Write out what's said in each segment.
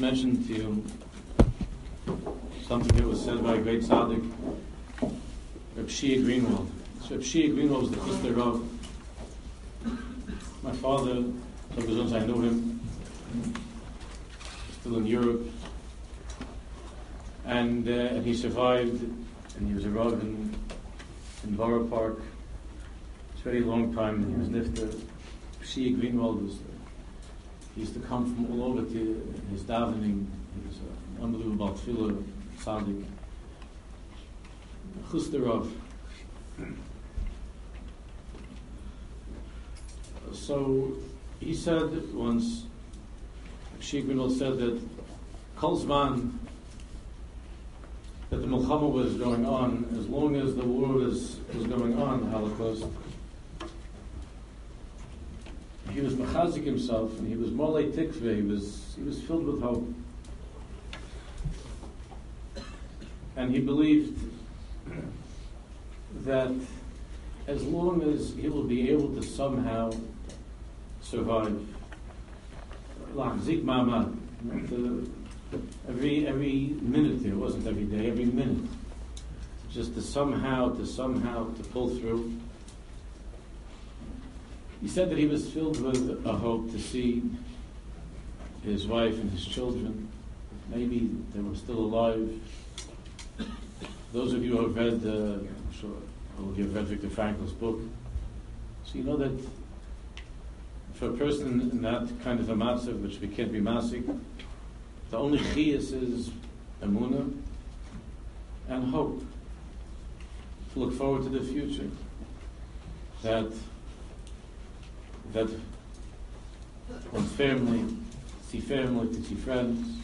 once mentioned to you something that was said by a great tzaddik, Reb Shia Greenwald. So Reb Shia Greenwald was the Chuster Rav. My father, besonders I know him, still in Europe, and, uh, and he survived, and he was a Rav in, in Borough Park. It's a very long time, and he was nifter. Shia Greenwald was he used to come from all over to his davening. He was unbelievable tefillah, tzaddik. Chusterov. So he said once, Shigrinol said that Kolzman, that the Milchama was going on, as long as the war was, was going on, the Holocaust, he was machazik himself, and he was molei tikve. He was he was filled with hope, and he believed that as long as he will be able to somehow survive, mama, every every minute. It wasn't every day, every minute. Just to somehow, to somehow, to pull through he said that he was filled with a hope to see his wife and his children. Maybe they were still alive. Those of you who have read, uh, I'm sure you have read Viktor Frankl's book, so you know that for a person in that kind of a matzav, which we can't be masik, the only chiyas is emuna and hope to look forward to the future. That that when family, see family, to see friends.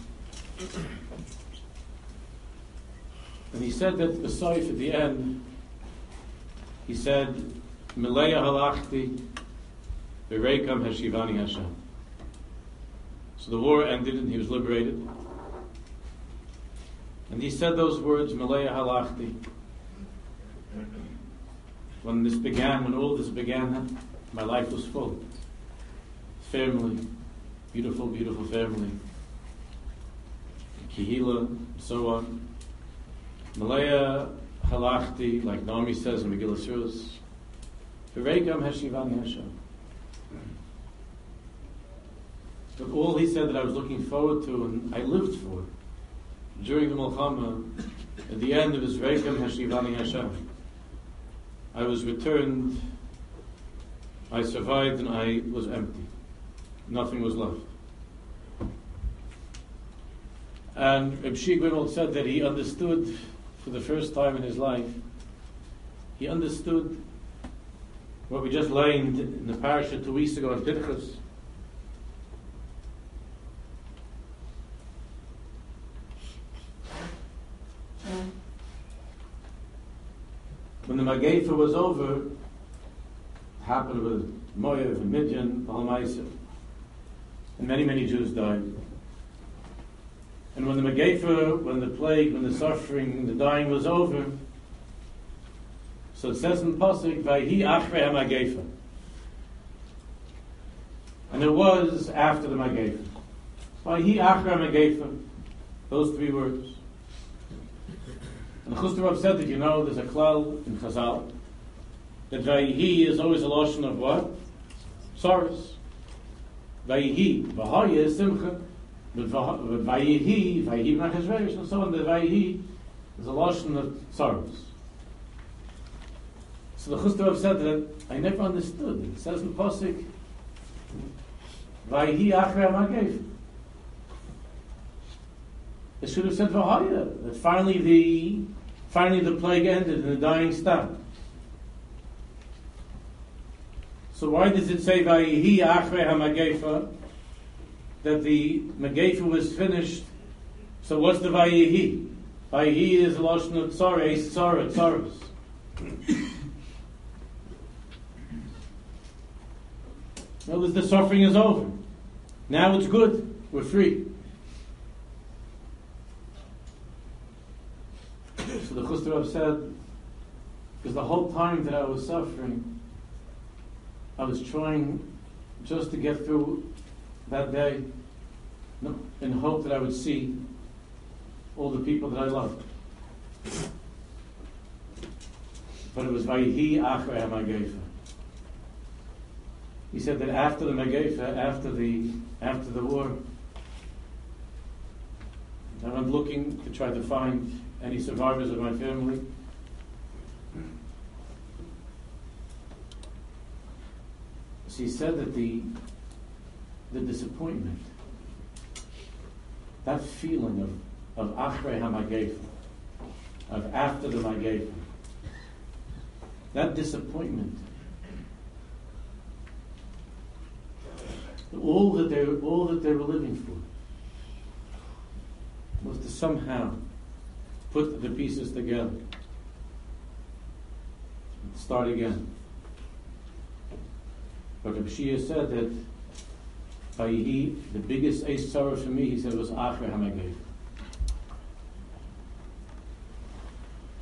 And he said that the at the end, he said, Milaya halachti, Berekam hashivani Hashem. So the war ended and he was liberated. And he said those words, Milaya halachti. When this began, when all this began, my life was full. Family, beautiful, beautiful family. Kihila, so on. Malaya halachti, like Naomi says in Megillah Suros. V'reigam hashivani Hashem. But all he said that I was looking forward to and I lived for during the Mulchama, at the end of his Reikam Hashivani Hashem, I was returned I survived and I was empty. Nothing was left. And Reb Shigwimel said that he understood for the first time in his life, he understood what we just learned in the parasha two weeks ago in Pinchas. When the Magefa was over, happened with Moav and Midian, Balamaisa. And many, many Jews died. And when the Megefa, when the plague, when the suffering, the dying was over, so it says in Pasuk, Vayhi Achrei HaMagefa. And it was after the Magefa. Vayhi Achrei HaMagefa. Those three words. And the Chuster said that, you know, there's a klal in Chazal that Vayihi is always a lotion of what? Sorrows. Vayihi, Vahaya is Simcha, but Vayihi, Vayihi Machashvesh, and so on, the Vayihi is a lotion of sorrows. So the Chustav said that I never understood. It says in Posik, Vayihi Achre Amagev. It should have said Vahaya, that finally the finally the plague ended and the dying stopped. So why does it say Vayihi Achre HaMagefa? That the Magefa was finished. So what's the Vayihi? Vayihi is Lashon of Tzara, Tzara, Tzaras. In the suffering is over. Now it's good. We're free. So the Chuster said, because the whole time that I was suffering, I was trying just to get through that day. in hope that I would see all the people that I loved. But it was Vayihi Achrei HaMagefa. He said that after the Magefa, after the after the war, I went looking to try to find any survivors of my family. So he said that the the disappointment, that feeling of of Achrei HaMagefa, of after the Magefa, that disappointment all that they all that they were living for was to somehow put the pieces together start again. But the Shia said that he, the biggest ace sorrow for me, he said, was Hamagefa.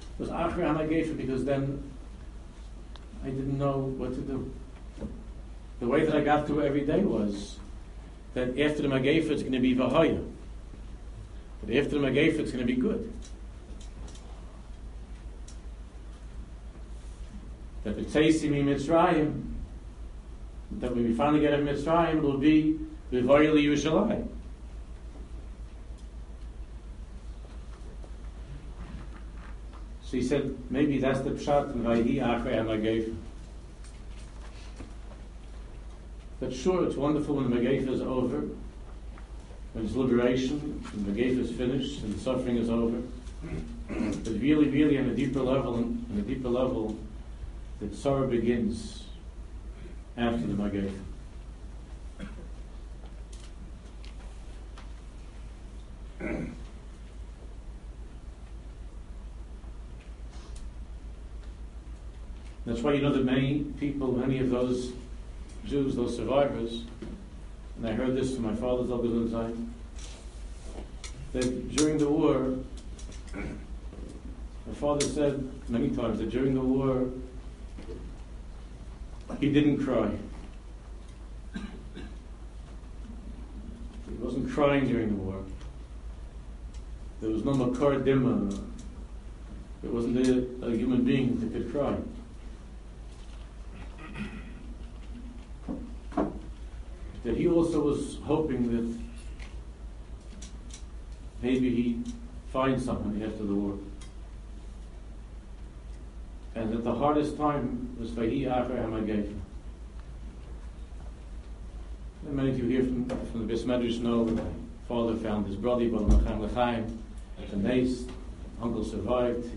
It was Achre Hamagefa because then I didn't know what to do the way that I got through every day was that after the Magefa it's going to be Vahaya. But after the Magefa it's going to be good. That the Tzeisimi Mitzrayim, that when we finally get a Mitzrayim, it will be Vahaya Yerushalayim. So he said, maybe that's the pshat in Vayihi Achrei HaMagefa. But sure, it's wonderful when the Megafa is over, when it's liberation, when the Megafa is finished and the suffering is over. but really, really, on a deeper level, on a deeper level, that sorrow begins after the Megafa. That's why you know that many people, many of those Jews, those survivors, and I heard this from my father's Al that during the war, my father said many times that during the war, he didn't cry. He wasn't crying during the war. There was no makar dima. There wasn't a, a human being that could cry. that he also was hoping that maybe he'd find someone after the war. And that the hardest time was Vahi Acher Hamagefa. Many of you here from, from the Bismedrish know that my father found his brother, Baal Macham Lechaim, the nace. Uncle survived.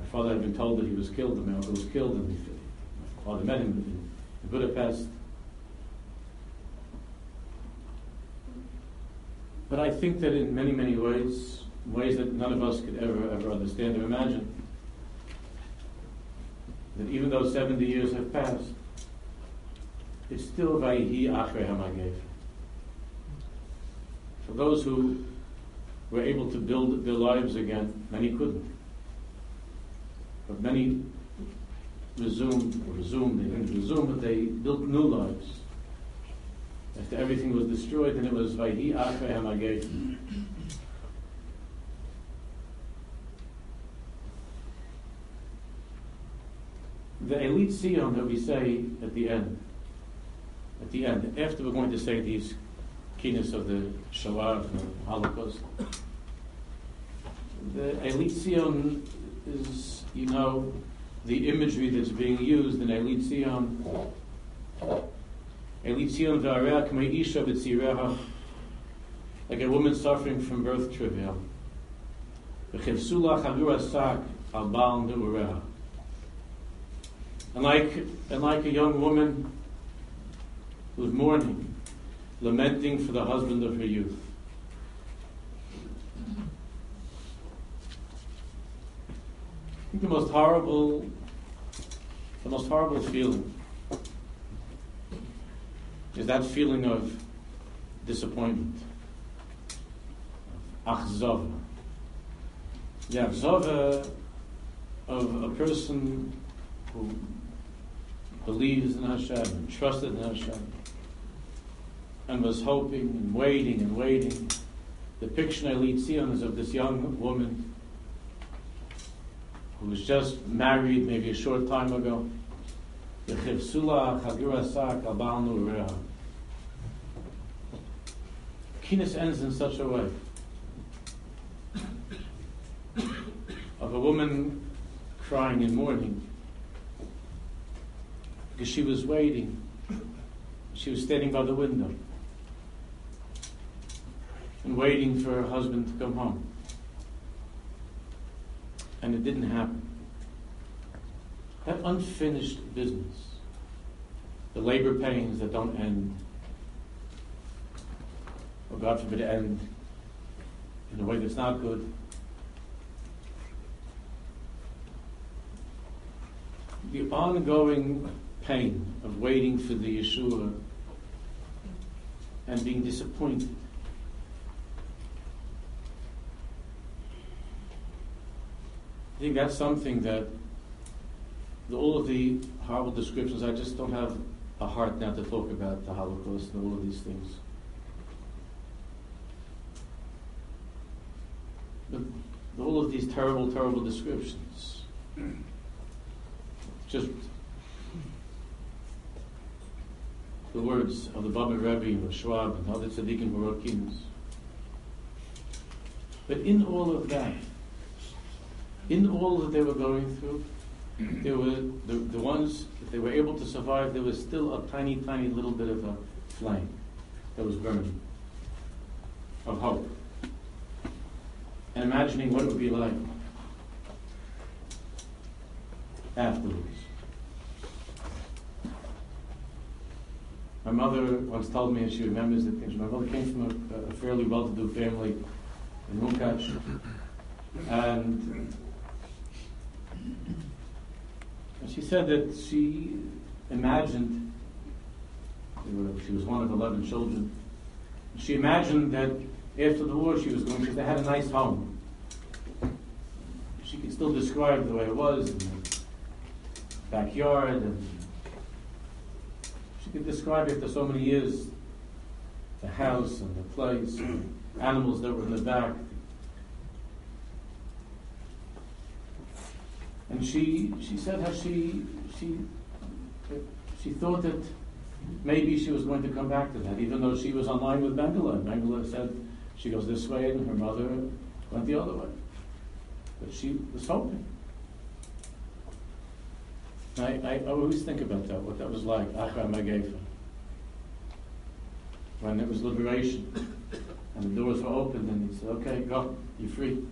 My father had been told that he was killed, and my uncle was killed, and my father met him in Budapest. But I think that in many, many ways, ways that none of us could ever, ever understand or imagine, that even though 70 years have passed, it's still Vayihi Achrei Hamagev. For those who were able to build their lives again, many couldn't. But many resumed, or resumed, they didn't resume, but they built new lives after everything was destroyed, and it was Vayhi Achrei Hamagef. The Eli Tziyon that we say at the end, at the end, after we're going to say these keenness of the Shoah and the Holocaust, the Eli Tziyon is, you know, the imagery that's being used in Eli Tziyon Eli Tziyon v'areach like a woman suffering from birth travail. And like, and like a young woman who's mourning, lamenting for the husband of her youth. I think the most horrible, the most horrible feeling is that feeling of disappointment. Achzava. The achzava of a person who believes in Hashem and trusted in Hashem. and was hoping and waiting and waiting. The picture I lead Sion is of this young woman who was just married maybe a short time ago. Kinnis ends in such a way of a woman crying in mourning because she was waiting. She was standing by the window and waiting for her husband to come home. And it didn't happen. That unfinished business, the labor pains that don't end, or God forbid end in a way that's not good. The ongoing pain of waiting for the Yeshua and being disappointed. I think that's something that all of the horrible descriptions, I just don't have a heart now to talk about the Holocaust and all of these things. But all of these terrible, terrible descriptions, just the words of the Baba Rebbe and Schwab and other tzaddikim wrote But in all of that, in all that they were going through, there were the, the ones that they were able to survive, there was still a tiny, tiny little bit of a flame that was burning of hope. And imagining what it would be like afterwards. My mother once told me, and she remembers it, my mother came from a, a fairly well-to-do family in Munkac, and she said that she imagined, she was one of 11 children, she imagined that after the war she was going, because they had a nice home. She could still describe the way it was, backyard, and she could describe after so many years the house and the place, and animals that were in the back, And she, she said how she, she, she thought that maybe she was going to come back to that, even though she was online with Bengala. Bengala said she goes this way and her mother went the other way. But she was hoping. I, I always think about that, what that was like, Achra Magefa. When it was liberation and the doors were opened and he said, okay, go, you're free.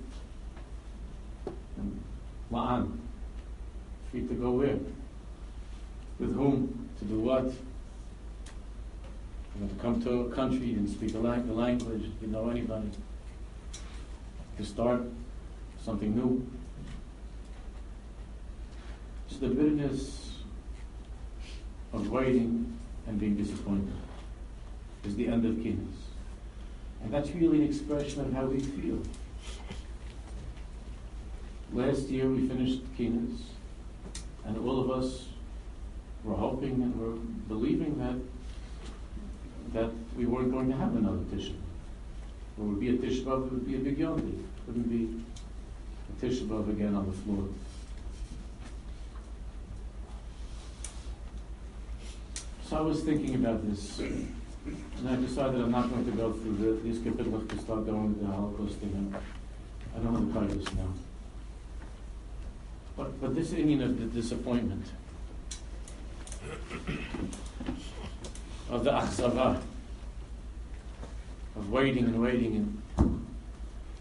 And La'an, free to go where? With whom? To do what? You know, to come to a country and speak a the language, you know anybody. To start something new. It's the bitterness of waiting and being disappointed is the end of kinnis. And that's really an expression of how we feel. Last year we finished kinnis and all of us were hoping and were believing that that we weren't going to have another Tisha. It would be a Tisha B'Av, it would be a big Yondi. It wouldn't be a Tisha B'Av again on the floor. So I was thinking about this, and I decided I'm not going to go through the, these capitals to start going with the Holocaust thing. I don't want to try this now. But, but this Indian of the disappointment, of the achzava, uh, of waiting and waiting, and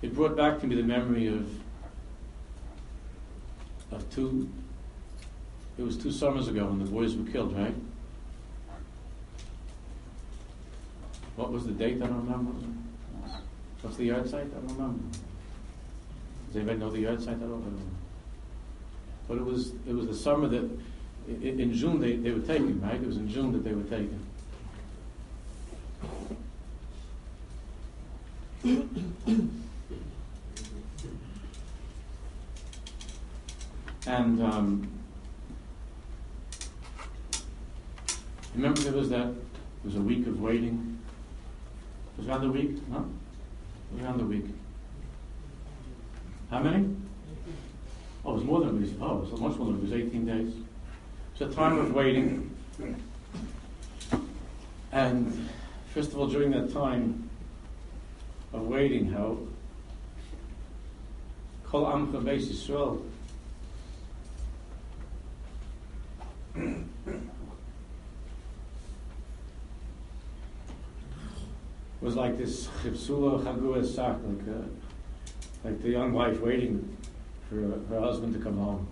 it brought back to me the memory of of two. It was two summers ago when the boys were killed, right? What was the date? I don't remember. What's the yard site? I don't remember. Does anybody know the yard site? I don't remember. But it was it was the summer that in June they, they were taken, right? It was in June that they were taken. and um, remember there was that there was a week of waiting around a week, no? Around a week. How many? Oh, it was more than a week. Oh, it was much more than a week. It was 18 days. It's a time of waiting. And first of all, during that time of waiting, how Kol Amcha Beis Yisrael was like this chipsula chagua sak, like, uh, like the young wife waiting for her husband to come home.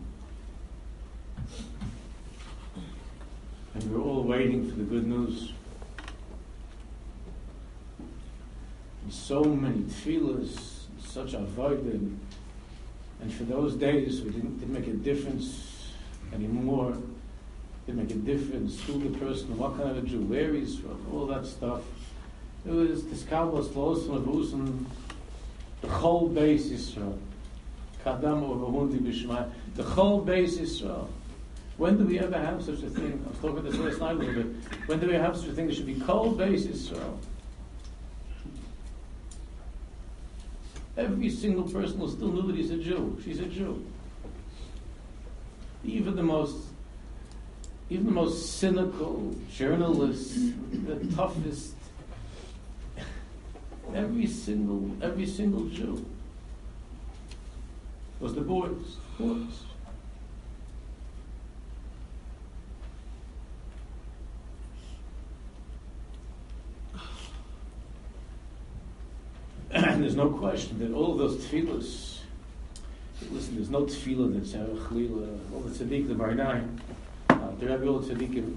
And we are all waiting for the good news. And so many tefillahs, such a avoided, and for those days we didn't, didn't make a difference anymore. Didn't make a difference who the person, what kind of a Jew, where he's from, all that stuff. It was close from Abusim, the whole base Israel. Kadam Ovahundi Bishmai, the whole base Israel. When do we ever have such a thing? I was talking this last night a little bit. When do we have such a thing? There should be cold base Israel. Every single person will still know that he's a Jew. She's a Jew. Even the most, even the most cynical journalists, the toughest, every single, every single Jew was the boys, boys. And there's no question that all of those tefillahs, listen, there's no tefillah that's ever chlila, all the tzaddik, the Barnai, uh, the Rebbe, all the tzaddikim,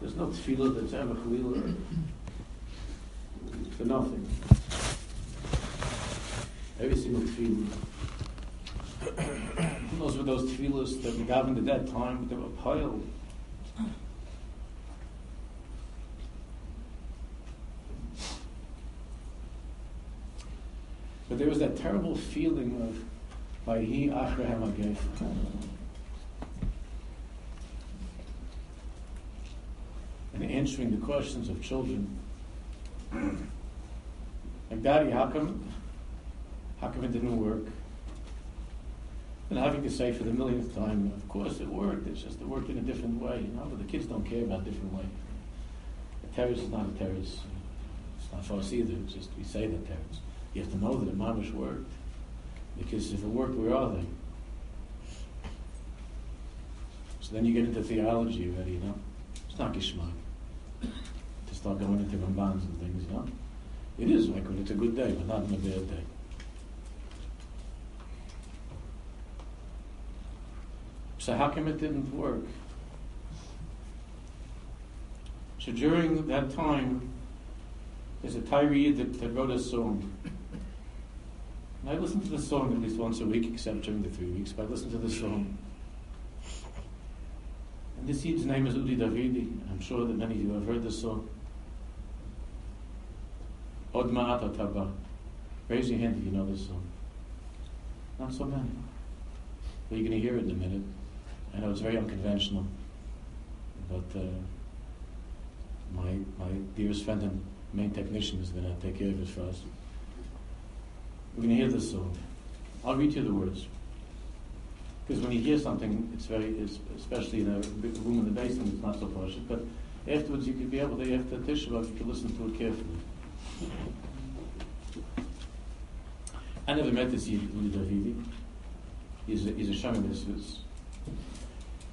there's no tefillah that's ever chlila for nothing. Every single tefillah. Those were those tefillahs that we got at that time, they were piled. But there was that terrible feeling of Vayhi Achrehem Agef. And answering the questions of children. Like, Daddy, how come, how come it didn't work? And having to say for the millionth time, of course it worked, it's just it worked in a different way, you know, but the kids don't care about different way. A terrorist is not a terrorist. It's not for us either, it's just we say that terrorist. You have to know that it mamish worked. Because if it worked, where are they? So then you get into theology already, you know? It's not gishmak. To start going into Rambans and things, you know? It is like when it's a good day, but not on a bad day. So how come it didn't work? So during that time, there's a Tyree that, that wrote a song. And I listen to the song at least once a week, except during the three weeks, but I listen to the song. And this Yid's name is Udi Davidi. I'm sure that many of you have heard this song. Od Ma'at Taba. Raise your hand if you know this song. Not so many. But you're going to hear it in a minute. I know it's very unconventional, but uh, my my dearest friend and main technician is going to take care of it for us. We're going to hear this song. I'll read you the words. Because when you hear something, it's very, it's, especially in a room in the basement, it's not so partial. But afterwards, you could be able to, after Tisha you could listen to it carefully. I never met this Yehudi Davidi. He's a, he's a Shami Mitzvahs.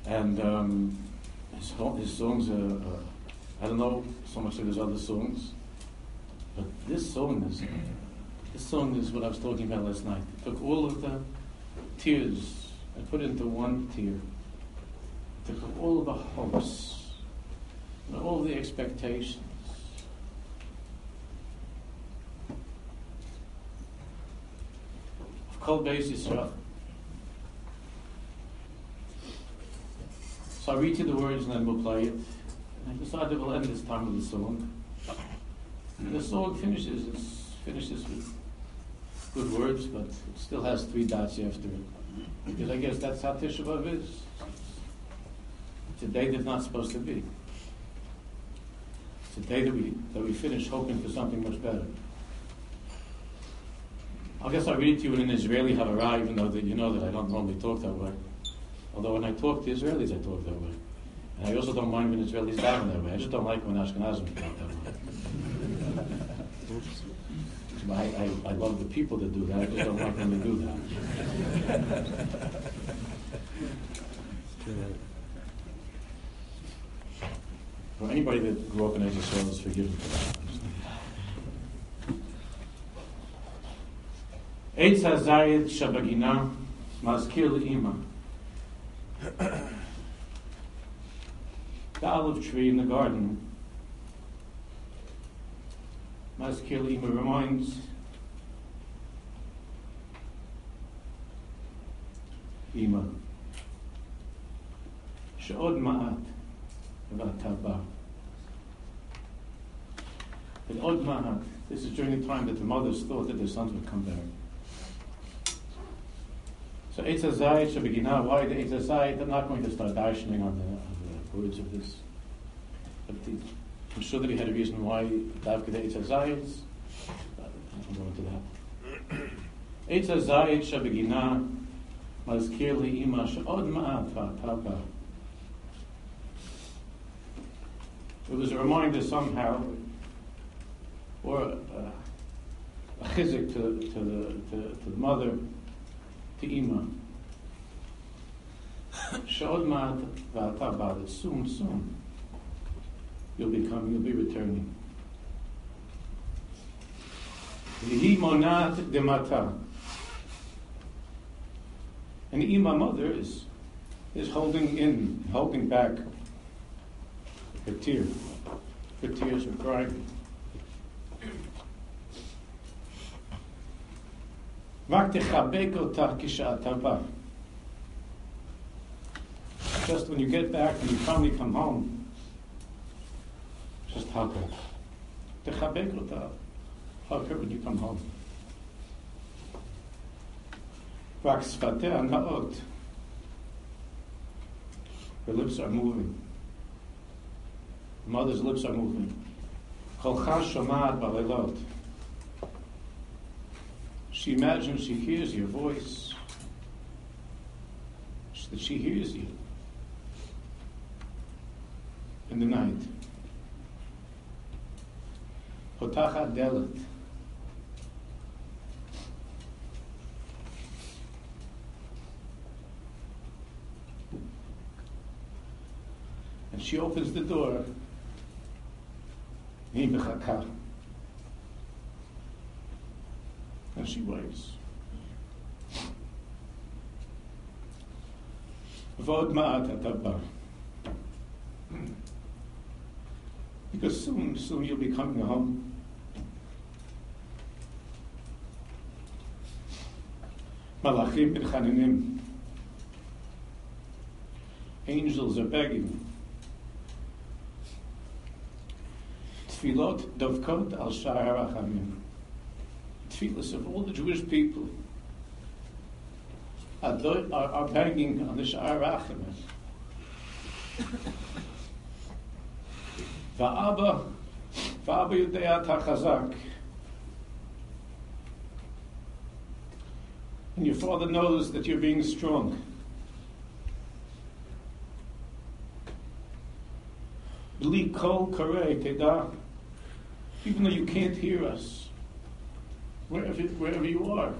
And um, his, his songs are, uh, I don't know so much like his other songs, but this song is, this song is what I was talking about last night. It took all of the tears and put into one tear. It took all of the hopes and all the expectations. Of Kol Beis Yisrael. So I read you the words and then we'll play it. And I decided we'll end this time with a song. And the song finishes, it's, finishes with good words, but it still has three dots after it. Because I guess that's how Tisha B'Av is. It's a day that's not supposed to be. It's a day that we, that we finish hoping for something much better. I guess I'll read it to you in an Israeli Havara, even though that you know that I don't normally talk that way. Although when I talk to Israelis, I talk that way. And I also don't mind when Israelis daven that way. I just don't like when Ashkenazim talk that way. I, I, I love the people that do that. I just don't like them to do that. For anybody that grew up in Israel is forgiven for that. Eitz hazayit shabagina mazkir le'ima. The olive tree in the garden, mazkir le'ima reminds Ima. She'od ma'at v'ataba. And od ma'at. This is during the time that the mothers thought that their sons would come back. So Eitz HaZayit Shabbeginah, why the Eitz HaZayit? I'm not going to start darshaning on the, on the words of this. But the, I'm sure that he had a reason why Davka the Eitz HaZayit. I'm going to that. Eitz HaZayit Shabbeginah, מזכיר לאימא שעוד מעט ראתה It was a reminder somehow, or a, a chizik to, to, the, to, to the mother, to Ima. Shod ma'at v'ata. Soon, soon, you'll be coming, you'll be returning. Monat demata. And Ima mother is, is holding in, holding back her tear. Her tears are crying. Just when you get back and you finally come home, just hug her. Hug her when you come home. רק שפתיה נאות. Her lips are moving. The mother's lips are moving. קולך שומעת בלילות. She imagines she hears your voice, that she hears you in the night. Potacha delet. And she opens the door. He. And she waits. ועוד מעט אתה Because soon, soon you'll be coming home. Malachim b'chaninim. Angels are begging. tefillot dovkot al shar harachamim. Tefillos of all the Jewish people are, are, banging on the shar harachamim. Va'aba, va'aba. And your father knows that you're being strong. Bli kol teda even though you can't hear us, wherever, wherever you are,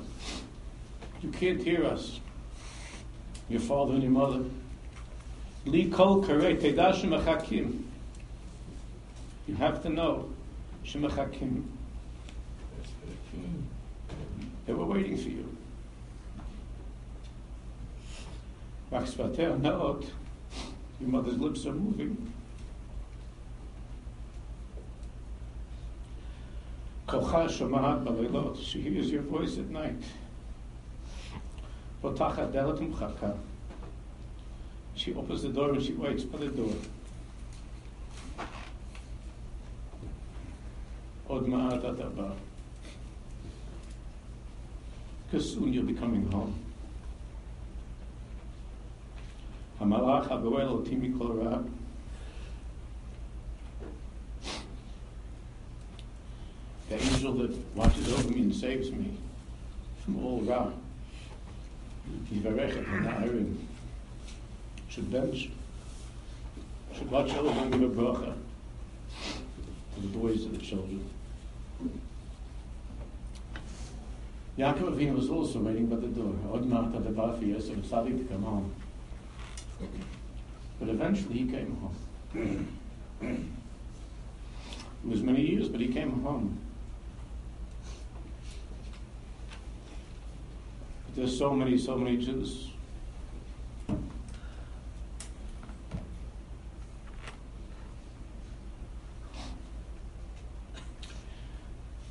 you can't hear us. Your father and your mother. Li kol You have to know shemachakim. They were waiting for you. Your mother's lips are moving. She hears your voice at night. She opens the door and she waits by the door. Because soon you'll be coming home. Hagoel otimi kol rab. the angel that watches over me and saves me. from all ha'na'arim. Should bench. Should watch give a bracha to the boys and the children. Yaakov Avinu was also waiting by the door. Od ma'at the for Yosef and Sadi to come home. But eventually he came home. It was many years, but he came home. There's so many, so many Jews.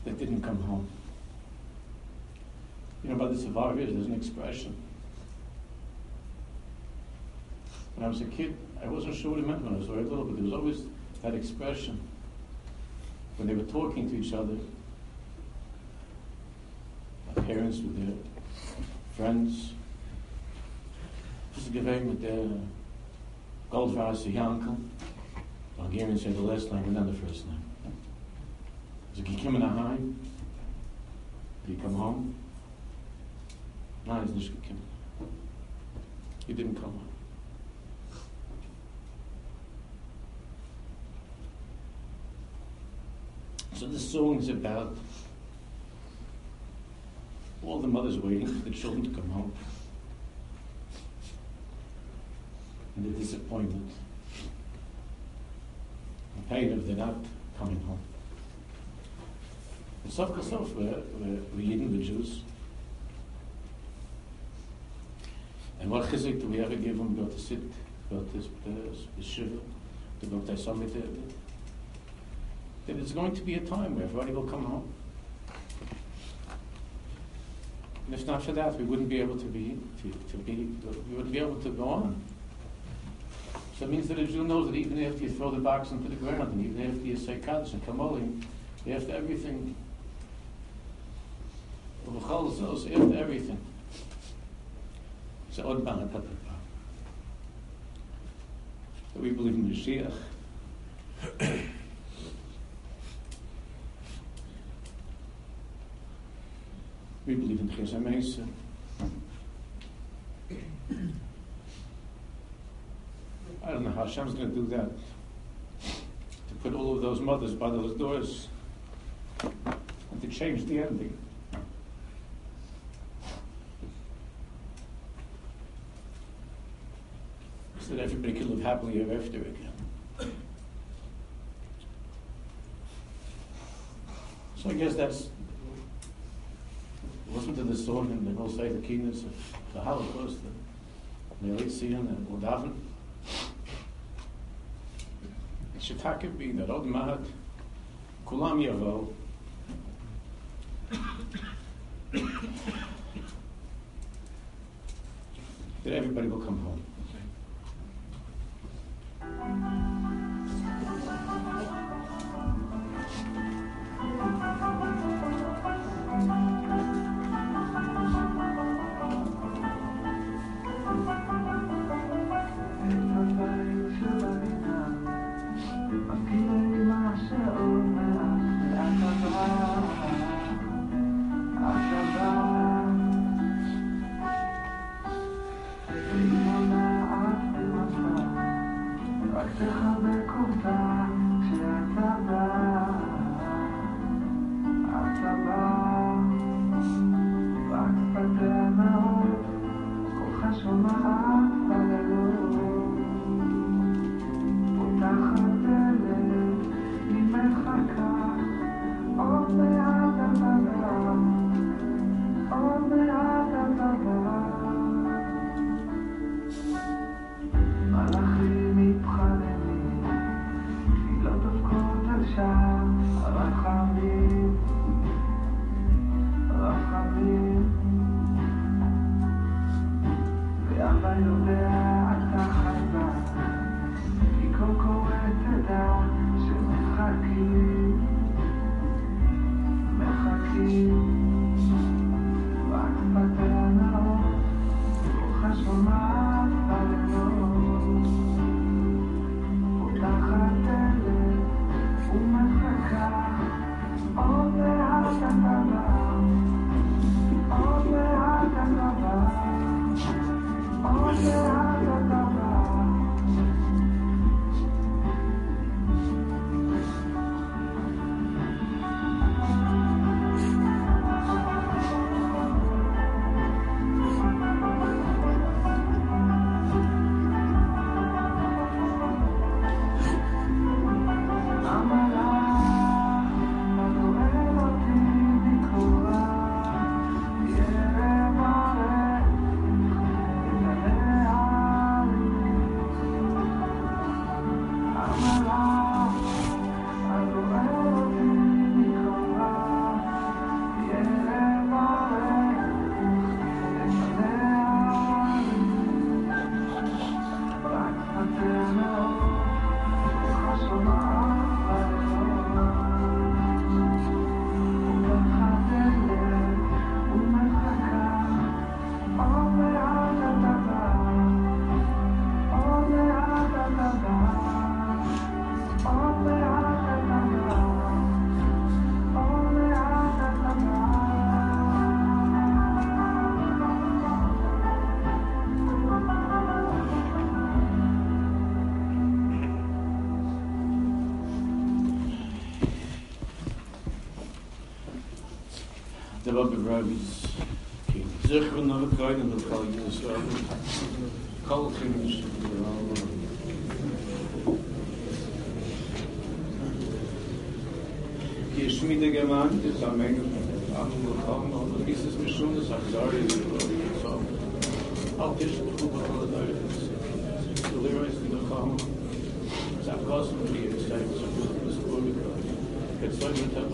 That didn't come home. You know, by the Savarvis, there's an expression. When I was a kid, I wasn't sure what it meant when I was very little, but there was always that expression when they were talking to each other, My parents were their friends, just gewesen mit der Goldwasser Jankel. Bulgarians say the last name and then the first name. So he came in. Did he come home? No, he's not gekommen. He didn't come home. So the song is about all the mothers waiting for the children to come home. And the disappointment, the pain of they're not coming home. And Sof Kasof, we're, we're, we're we're Jews. And what chizik do we ever give them, go to sit, go to the shiva, to go to summit, that there's going to be a time where everybody will come home. And if not for that, we wouldn't be able to be, to, to be, we wouldn't be able to go on. So it means that a Jew knows that even after you throw the box into the ground, and even after you say Kaddish and Kamolim, after everything, after everything, so that we believe in Mashiach. We believe in Chesed Mesa. I don't know how Hashem's going to do that. To put all of those mothers by those doors and to change the ending. So that everybody can live happily ever after again. So I guess that's listen to this song and they will say the keenness of the Holocaust, the Melitzian and Udavin. It should take be that Od Mahat Kulam Yavo that everybody will come home. Auch das gut war da so der ist in der kaum sag was und wie es sagt so gut das gut jetzt soll ich dann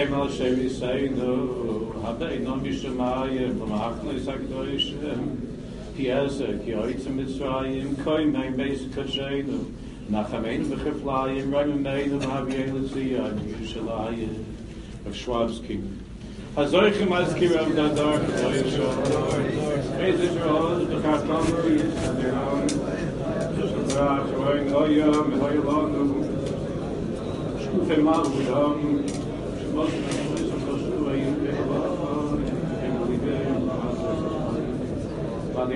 kem al shem isay nu hat er no mish ma ye brachn is a gdoish ki az ki oyts mit shraym koy mei beis kashayn nach amen bekhflay im rein mei nu hab ye le zi a yushalay of shwabski azoy khim az ki am da dor koy sho is it all the kartam ki is da shvayn oyam hay lanu shufem ma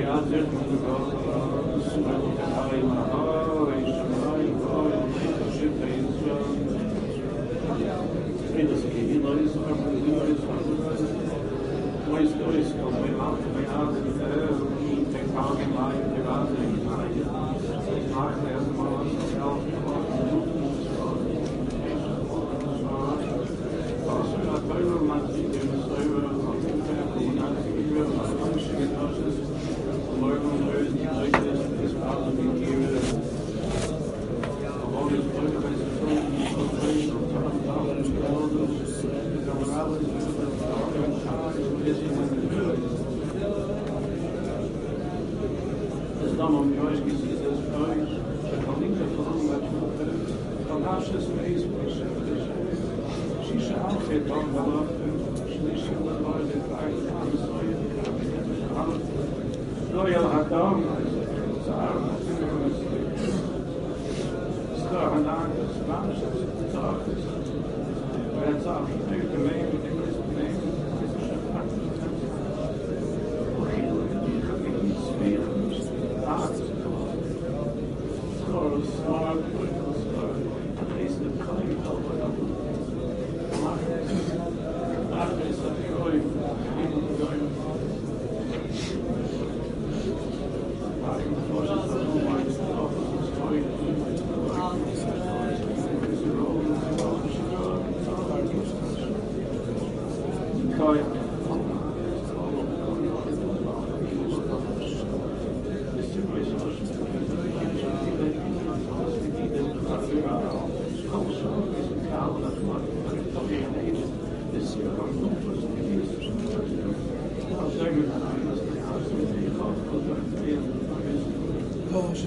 how you. long Stufe mal wir haben But the dann am Joyce gesehen, ist neu, der Verlinkt der Verlinkt der Verlinkt der Verlinkt der Verlinkt Boże.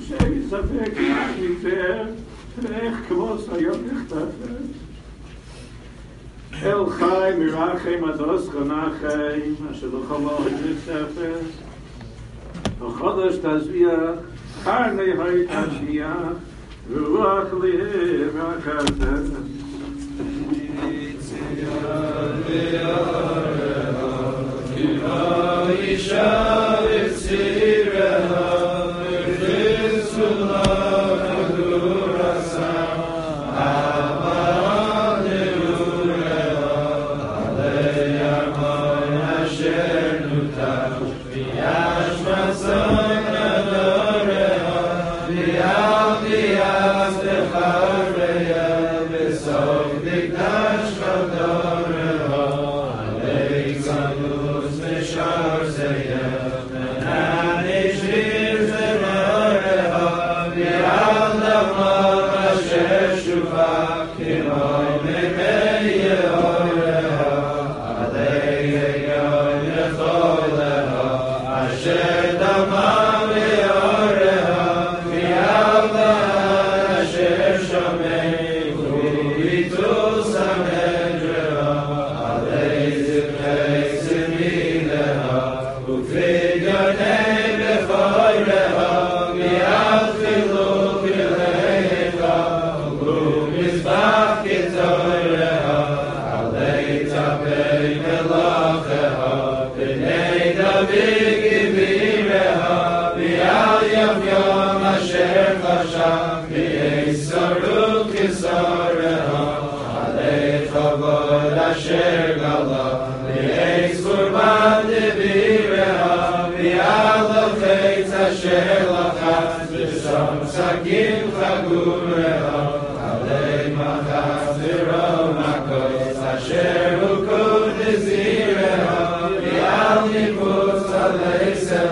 שיי זאפק ניצער איך קוואס אייך דאכט אל חי מראח אין מדרס גנאך אין שלו חמור דצערפ אחדש תזיה חר ני היי תזיה רוח לי מאכנת ציה לי ארה קיבא make thou Jesus.